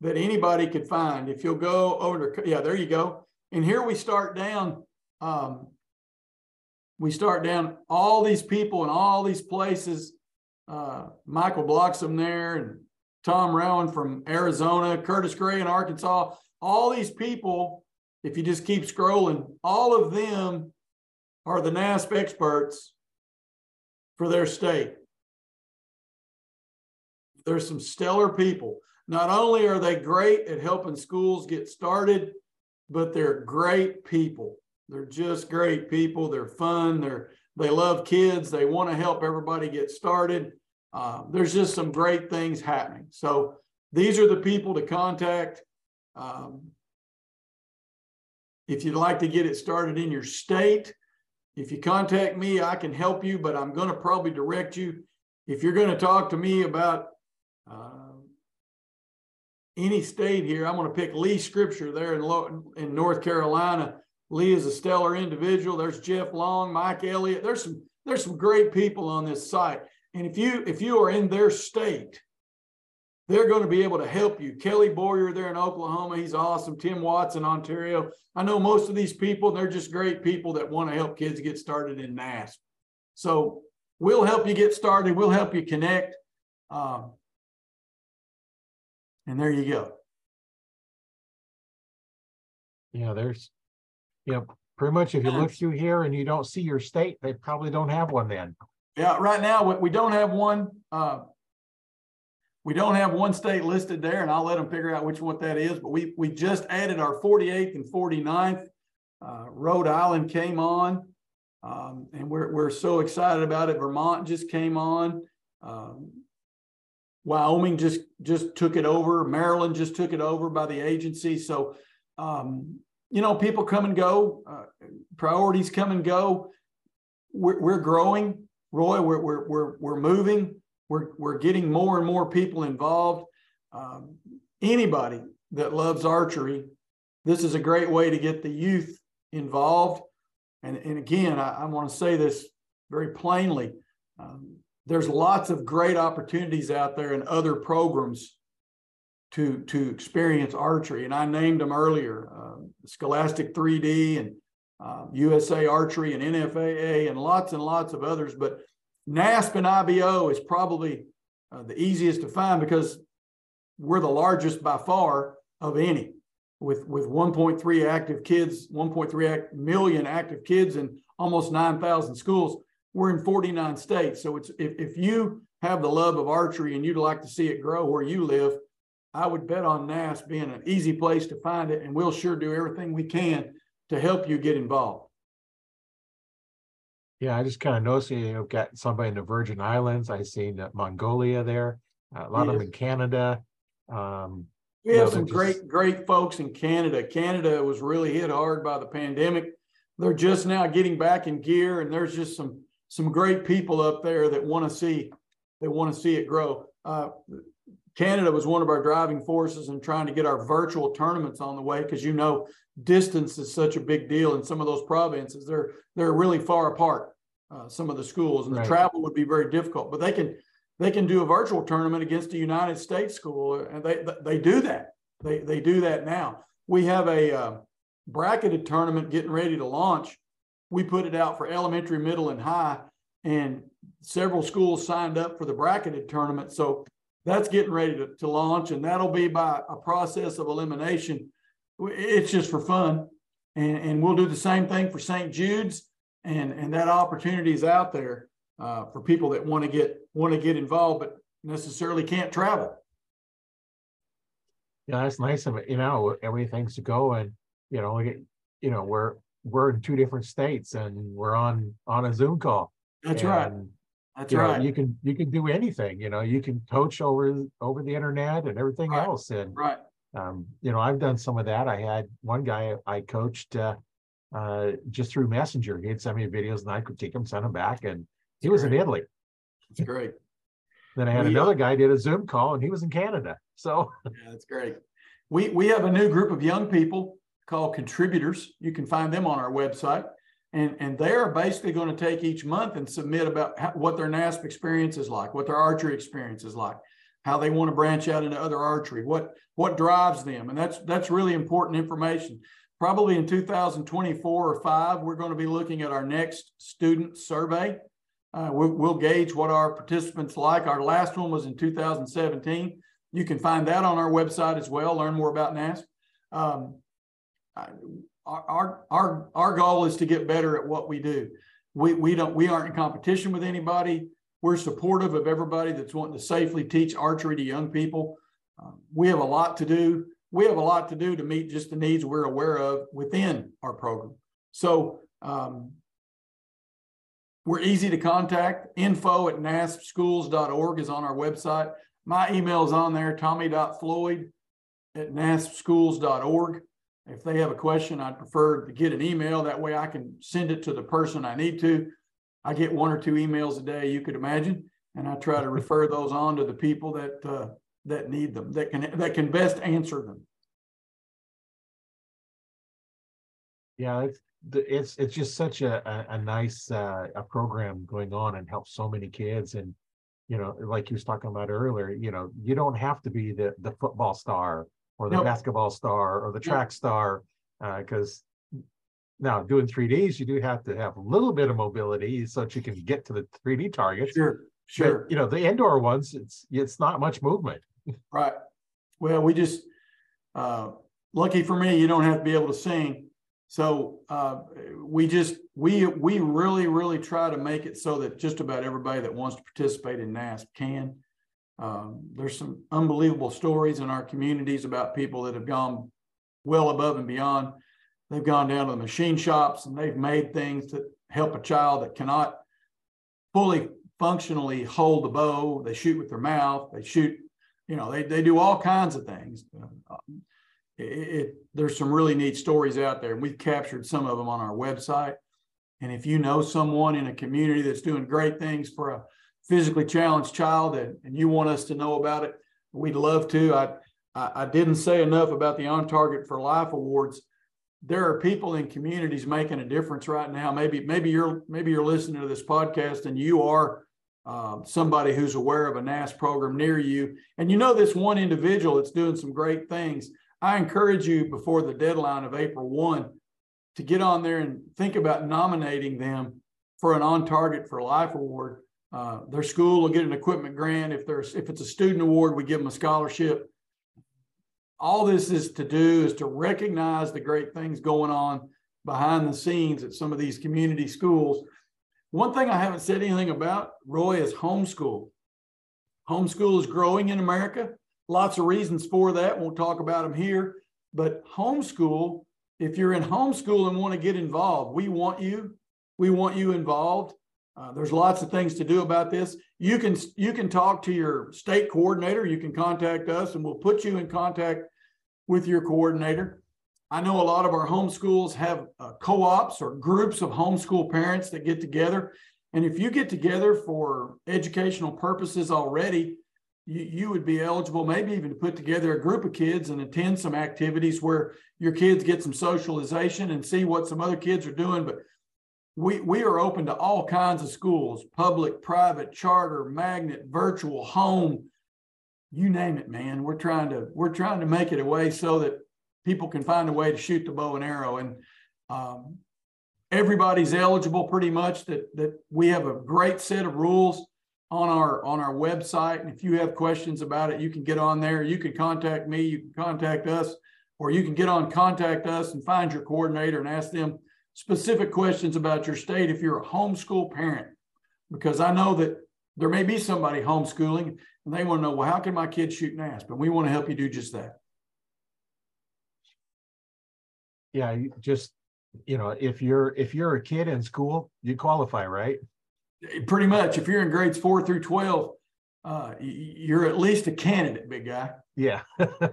that anybody could find. If you'll go over to, yeah, there you go. And here we start down. Um, we start down all these people in all these places. Uh, Michael Bloxham there and Tom Rowan from Arizona, Curtis Gray in Arkansas. All these people, if you just keep scrolling, all of them are the NASP experts for their state. There's some stellar people. Not only are they great at helping schools get started, but they're great people. They're just great people. They're fun. They're they love kids. They want to help everybody get started. Uh, there's just some great things happening. So these are the people to contact. Um, if you'd like to get it started in your state, if you contact me, I can help you, but I'm going to probably direct you. If you're going to talk to me about uh, any state here, I'm going to pick Lee Scripture there in, in North Carolina. Lee is a stellar individual. There's Jeff Long, Mike Elliott. There's some there's some great people on this site. And if you if you are in their state, they're going to be able to help you. Kelly Boyer there in Oklahoma, he's awesome. Tim Watts in Ontario. I know most of these people, they're just great people that want to help kids get started in NASP. So we'll help you get started. We'll help you connect. Um, and there you go. Yeah, there's, you know, pretty much if you look through here and you don't see your state, they probably don't have one then. Yeah, right now we, don't have one. Uh, we don't have one state listed there, and I'll let them figure out which one that is. But we we just added our 48th and 49th. Uh, Rhode Island came on, um, and we're we're so excited about it. Vermont just came on. Um, Wyoming just just took it over. Maryland just took it over by the agency. So, um, you know, people come and go. Uh, priorities come and go. We're, we're growing, Roy. We're we're we're we're moving. We're we're getting more and more people involved. Um, anybody that loves archery, this is a great way to get the youth involved. And and again, I, I want to say this very plainly: Um, there's lots of great opportunities out there in other programs to to experience archery, and I named them earlier: uh, Scholastic 3D and uh, USA Archery and NFAA and lots and lots of others. But NASP and IBO is probably uh, the easiest to find because we're the largest by far of any with with 1.3 active kids 1.3 million active kids in almost 9000 schools. We're in 49 states. So it's if, if you have the love of archery and you'd like to see it grow where you live i would bet on NASP being an easy place to find it and we'll sure do everything we can to help you get involved yeah i just kind of noticed you've got somebody in the virgin islands i seen mongolia there a lot yes. of them in canada um, we have some just... great, great folks in Canada. Canada was really hit hard by the pandemic. They're just now getting back in gear, and there's just some some great people up there that want to see they want to see it grow. Uh, Canada was one of our driving forces in trying to get our virtual tournaments on the way because you know distance is such a big deal in some of those provinces. They're they're really far apart. Uh, some of the schools and right. the travel would be very difficult, but they can they can do a virtual tournament against a United States school, and they they do that. They they do that now. We have a uh, bracketed tournament getting ready to launch. We put it out for elementary, middle, and high, and several schools signed up for the bracketed tournament. So that's getting ready to, to launch, and that'll be by a process of elimination. It's just for fun, and and we'll do the same thing for St. Jude's, and and that opportunity is out there uh, for people that want to get want to get involved but necessarily can't travel. Yeah, that's nice of it. You know, everything's to go, and you know, get, you know, we're we're in two different states, and we're on on a Zoom call. That's and, right. That's you right. Know, you can you can do anything. You know, you can coach over over the internet and everything right. else. And right. Um, you know, I've done some of that. I had one guy I coached uh, uh, just through Messenger. He'd send me videos, and I could take them, send them back, and he was in Italy. That's great. then I had we, another guy did a Zoom call and he was in Canada. So <laughs> yeah, that's great. We we have a new group of young people called contributors. You can find them on our website. And, and they're basically going to take each month and submit about how, what their NASP experience is like, what their archery experience is like, how they want to branch out into other archery, what what drives them, and that's that's really important information. Probably in 2024 or five, we're going to be looking at our next student survey, uh, we'll, we'll, gauge what our participants like. Our last one was in 2017. You can find that on our website as well. Learn more about NASP. Um, our, our, our goal is to get better at what we do. We, we don't we aren't in competition with anybody. We're supportive of everybody that's wanting to safely teach archery to young people. Um, we have a lot to do. We have a lot to do to meet just the needs we're aware of within our program. So um, we're easy to contact. Info at naspschools.org is on our website. My email is on there, tommy.floyd at naspschools.org. If they have a question, I'd prefer to get an email. That way I can send it to the person I need to. I get one or two emails a day, you could imagine, and I try to refer those on to the people that uh, that need them, that can that can best answer them. Yeah, it's it's it's just such a a, a nice uh, a program going on and helps so many kids and you know like you was talking about earlier you know you don't have to be the the football star or the nope. basketball star or the track star because uh, now doing 3ds you do have to have a little bit of mobility so that you can get to the 3d targets. Sure sure. but, you know the indoor ones it's it's not much movement. <laughs> Right. Well we just uh lucky for me you don't have to be able to sing. So uh, we just we we really really try to make it so that just about everybody that wants to participate in NASP can. Um, there's some unbelievable stories in our communities about people that have gone well above and beyond. They've gone down to the machine shops and they've made things to help a child that cannot fully functionally hold the bow. They shoot with their mouth. They shoot, you know, they they do all kinds of things. Um, it, it, there's some really neat stories out there, we've captured some of them on our website. And if you know someone in a community that's doing great things for a physically challenged child and, and you want us to know about it, we'd love to. I, I, didn't say enough about the On Target for Life Awards. There are people in communities making a difference right now. Maybe maybe you're maybe you're listening to this podcast and you are uh, somebody who's aware of a NASP program near you, and you know this one individual that's doing some great things, I encourage you before the deadline of April 1 to get on there and think about nominating them for an on target for life award. Uh, their school will get an equipment grant. If there's if it's a student award, we give them a scholarship. All this is to do is to recognize the great things going on behind the scenes at some of these community schools. One thing I haven't said anything about, Roy, is homeschool. Homeschool is growing in America. Lots of reasons for that. Won't talk about them here. But homeschool, if you're in homeschool and want to get involved, we want you. We want you involved. Uh, there's lots of things to do about this. You can you can talk to your state coordinator. You can contact us, and we'll put you in contact with your coordinator. I know a lot of our homeschools have uh, co-ops or groups of homeschool parents that get together. And if you get together for educational purposes already, you, you would be eligible maybe even to put together a group of kids and attend some activities where your kids get some socialization and see what some other kids are doing. But we, we are open to all kinds of schools, public, private, charter, magnet, virtual, home, you name it, man. We're trying to, we're trying to make it a way so that people can find a way to shoot the bow and arrow. And um, everybody's eligible pretty much that, that we have a great set of rules on our on our website. And if you have questions about it, you can get on there. You can contact me, you can contact us, or you can get on contact us and find your coordinator and ask them specific questions about your state if you're a homeschool parent. Because I know that there may be somebody homeschooling and they want to know, well, how can my kids shoot NASP? And we want to help you do just that. Yeah, just you know, if you're if you're a kid in school, you qualify, right? Pretty much. If you're in grades four through 12, uh, you're at least a candidate, big guy. Yeah. <laughs> yeah,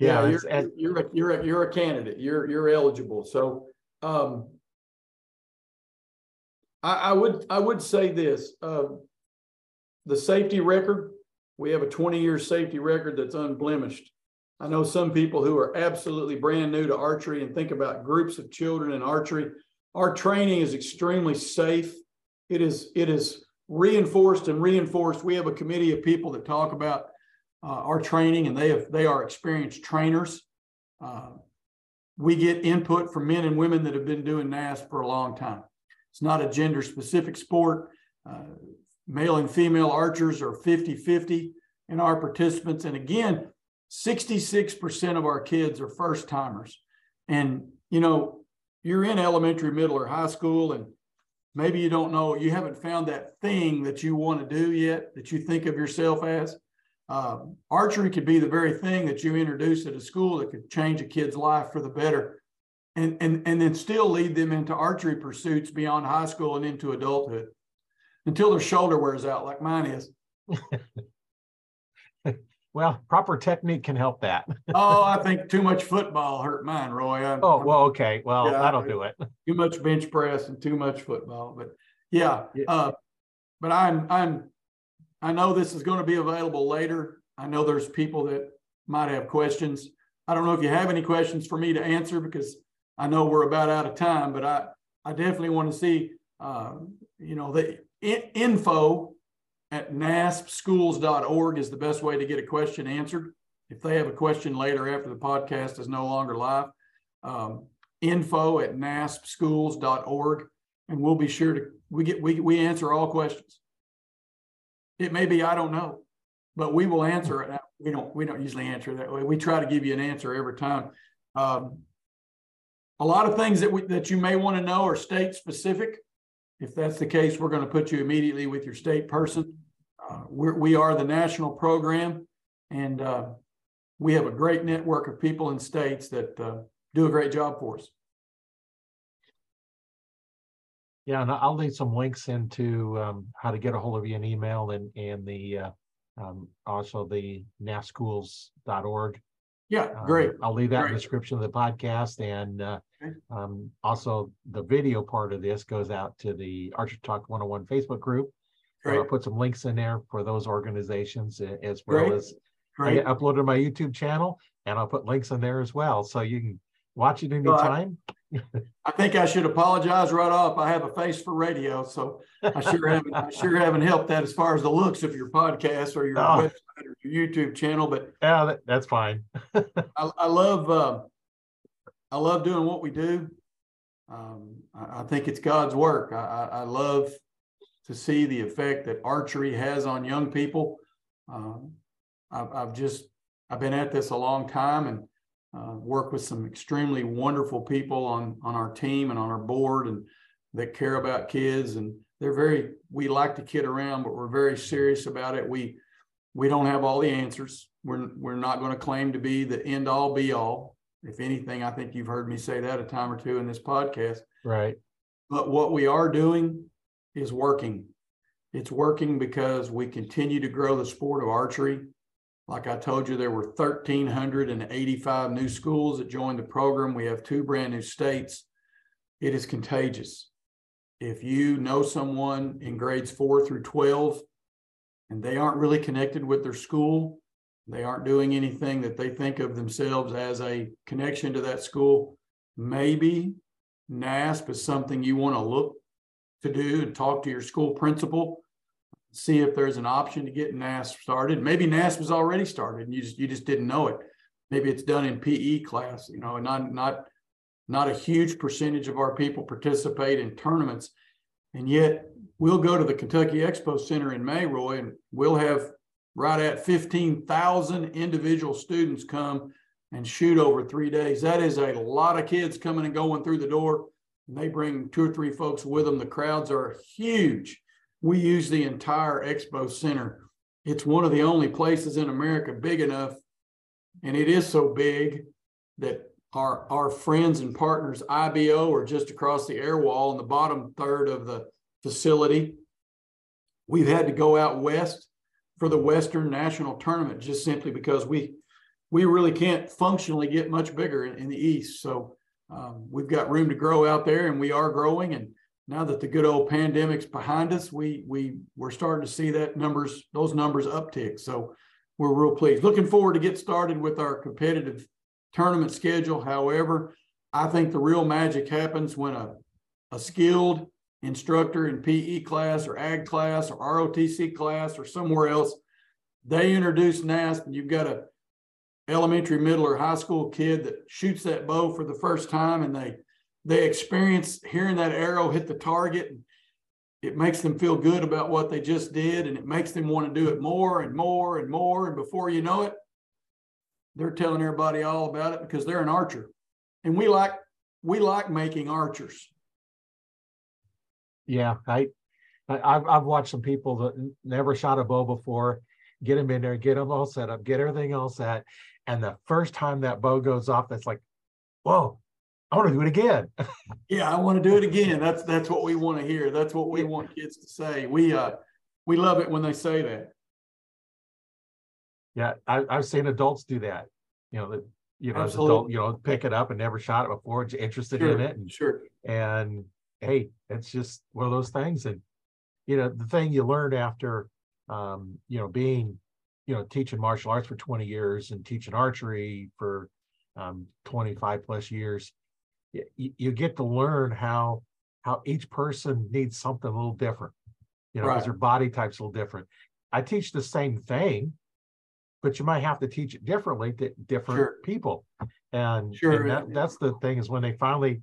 yeah you're, at, you're, a, you're, a, you're a candidate. You're, you're eligible. So, um, I, I would, I would say this, um, the safety record, we have a 20 year safety record that's unblemished. I know some people who are absolutely brand new to archery and think about groups of children in archery. Our training is extremely safe it is it is reinforced and reinforced. We have a committee of people that talk about uh, our training, and they have they are experienced trainers. Uh, we get input from men and women that have been doing NASP for a long time. It's not a gender specific sport. Uh, male and female archers are 50 50 in our participants. And again, 66% of our kids are first timers. And, you know, you're in elementary, middle, or high school, and maybe you don't know, you haven't found that thing that you want to do yet that you think of yourself as. Uh, archery could be the very thing that you introduce at a school that could change a kid's life for the better and, and, and then still lead them into archery pursuits beyond high school and into adulthood until their shoulder wears out like mine is. <laughs> Well, proper technique can help that. <laughs> oh, I think too much football hurt mine, Roy. I'm, oh, well, okay. Well, yeah, that'll do it. Too much bench press and too much football. But yeah, yeah. Uh, but I'm I'm I know this is going to be available later. I know there's people that might have questions. I don't know if you have any questions for me to answer because I know we're about out of time, but I I definitely want to see uh, you know the info at naspschools.org is the best way to get a question answered. If they have a question later after the podcast is no longer live, um, info at naspschools.org, and we'll be sure to we get we we answer all questions. It may be I don't know, but we will answer it. We don't we don't usually answer that way. We try to give you an answer every time. Um, a lot of things that we, that you may want to know are state specific. If that's the case, we're going to put you immediately with your state person uh, we're, we are the national program, and uh, we have a great network of people in states that uh, do a great job for us. Yeah, and I'll leave some links into um, how to get a hold of you in email and and the uh, um, also the naspschools.org. Yeah, great. Um, I'll leave that great. in the description of the podcast, and uh, okay. um, also the video part of this goes out to the Archery Talk 101 Facebook group Great. I'll put some links in there for those organizations as well Great. as. I uploaded my YouTube channel and I'll put links in there as well. So you can watch it anytime. I think I should apologize right off. I have a face for radio, so I sure haven't I sure haven't helped that as far as the looks of your podcast or your oh. website or your YouTube channel. But yeah, that, that's fine. <laughs> I, I, love uh, I love doing what we do. Um, I, I, think it's God's work. I, I, love to see the effect that archery has on young people. Um, I've, I've just I've been at this a long time and uh, work with some extremely wonderful people on on our team and on our board and that care about kids. And they're very we like to kid around but we're very serious about it. We we don't have all the answers. We're we're not going to claim to be the end all be all. If anything i think you've heard me say that a time or two in this podcast. Right. But what we are doing is working. It's working because we continue to grow the sport of archery like I told you, there were 1,385 new schools that joined the program. We have two brand new states. It is contagious. If you know someone in grades four through 12 and they aren't really connected with their school, they aren't doing anything that they think of themselves as a connection to that school, maybe NASP is something you want to look to do and talk to your school principal see if there's an option to get NASP started. Maybe NASP was already started and you just you just didn't know it. Maybe it's done in PE class, you know, and not not not a huge percentage of our people participate in tournaments. And yet we'll go to the Kentucky Expo Center in May, Roy, and we'll have right at 15,000 individual students come and shoot over three days. That is a lot of kids coming and going through the door. And they bring two or three folks with them. The crowds are huge we use the entire expo center. It's one of the only places in America big enough, and it is so big that our, our friends and partners, IBO, are just across the air wall in the bottom third of the facility. We've had to go out west for the Western National Tournament just simply because we we really can't functionally get much bigger in, in the East. So um, we've got room to grow out there, and we are growing. And now that the good old pandemic's behind us, we we we're starting to see that numbers those numbers uptick. So we're real pleased. Looking forward to get started with our competitive tournament schedule. However, I think the real magic happens when a a skilled instructor in PE class or ag class or ROTC class or somewhere else, they introduce NASP and you've got a elementary, middle, or high school kid that shoots that bow for the first time and they they experience hearing that arrow hit the target. and It makes them feel good about what they just did, and it makes them want to do it more and more and more. And before you know it, they're telling everybody all about it because they're an archer, and we like we like making archers. Yeah, I, I've I've watched some people that never shot a bow before, get them in there, get them all set up, get everything all set, and the first time that bow goes off, that's like, whoa, I want to do it again. <laughs> yeah, I want to do it again. That's that's what we want to hear. That's what we want kids to say. We uh we love it when they say that. Yeah, I, I've seen adults do that. You know, that you know, Absolutely. as adult, you know, pick it up and never shot it before, interested sure, in it. And, sure. And hey, it's just one of those things. And you know, the thing you learned after um, you know, being, you know, teaching martial arts for 20 years and teaching archery for um 25 plus years you, you get to learn how how each person needs something a little different you know because right. their body type's a little different i teach the same thing but you might have to teach it differently to different sure. people and, sure. and that, that's the thing is when they finally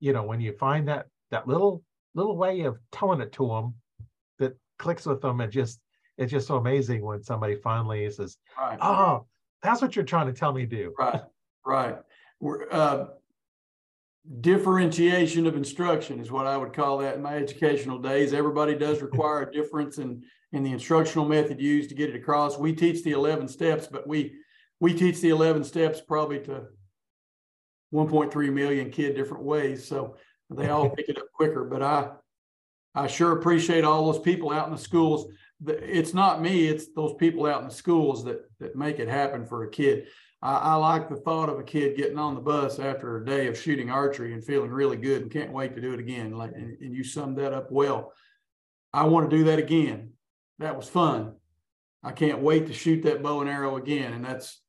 you know when you find that that little little way of telling it to them that clicks with them and just it's just so amazing when somebody finally says right. oh that's what you're trying to tell me to do right right we're uh differentiation of instruction is what I would call that in my educational days. Everybody does <laughs> require a difference in in the instructional method used to get it across. We teach the 11 steps, but we we teach the 11 steps probably to 1.3 million kid different ways. So they all pick it up quicker. But I I sure appreciate all those people out in the schools. It's not me, it's those people out in the schools that that make it happen for a kid. I, I, like the thought of a kid getting on the bus after a day of shooting archery and feeling really good and can't wait to do it again. Like, and, and you summed that up well. I want to do that again. That was fun. I can't wait to shoot that bow and arrow again. And that's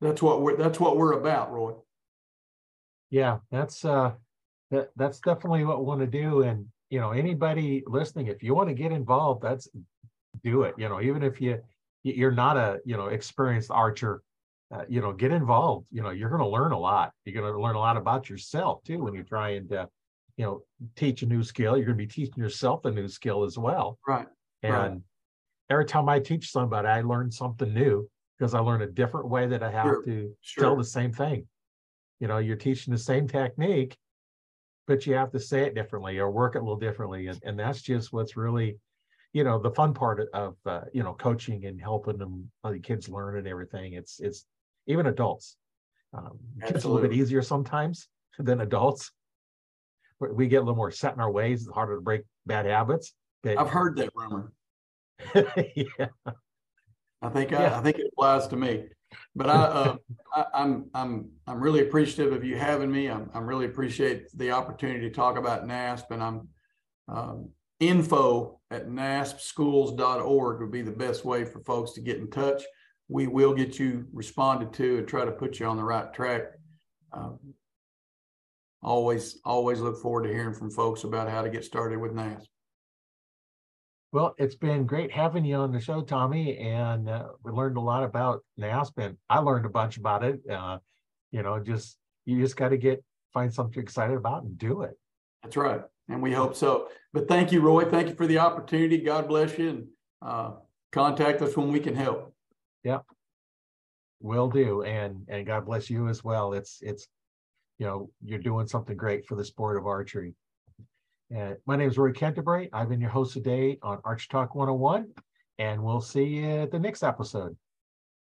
that's what we're that's what we're about, Roy. Yeah, that's uh that, that's definitely what we want to do. And, you know, anybody listening, if you want to get involved, that's, do it, you know, even if you, you're not a, you know, experienced archer, uh, you know, get involved, you know, you're going to learn a lot. You're going to learn a lot about yourself too, when you're trying to, you know, teach a new skill, you're going to be teaching yourself a new skill as well. Right. Right. And every time I teach somebody, I learn something new because I learn a different way that I have Sure, to sure. tell the same thing. You know, you're teaching the same technique, but you have to say it differently or work it a little differently. And, and that's just what's really, you know, the fun part of- of, uh, you know, coaching and helping them, uh, the kids learn and everything. It's, it's even adults. Um, kids a little bit easier sometimes than adults. We- get a little more set in our ways, it's harder to break bad habits. but- I've heard that rumor. <laughs> yeah. I think I, Yeah. I think it applies to me. But I, uh, I, I'm I'm I'm really appreciative of you having me. I'm I'm really appreciate the opportunity to talk about NASP, and I'm um, info at naspschools.org would be the best way for folks to get in touch. We will get you responded to and try to put you on the right track. Um, always always look forward to hearing from folks about how to get started with NASP. Well, it's been great having you on the show, Tommy, and uh, we learned a lot about NASP, and I learned a bunch about it. Uh, you know, just you just got to get find something excited about and do it. That's right. And we hope so. But thank you, Roy. Thank you for the opportunity. God bless you. And uh, contact us when we can help. Will do, and and God bless you as well. It's it's, you know, you're doing something great for the sport of archery. And my name is Roy Canterbury. I've been your host today on Archery Talk 101, and we'll see you at the next episode.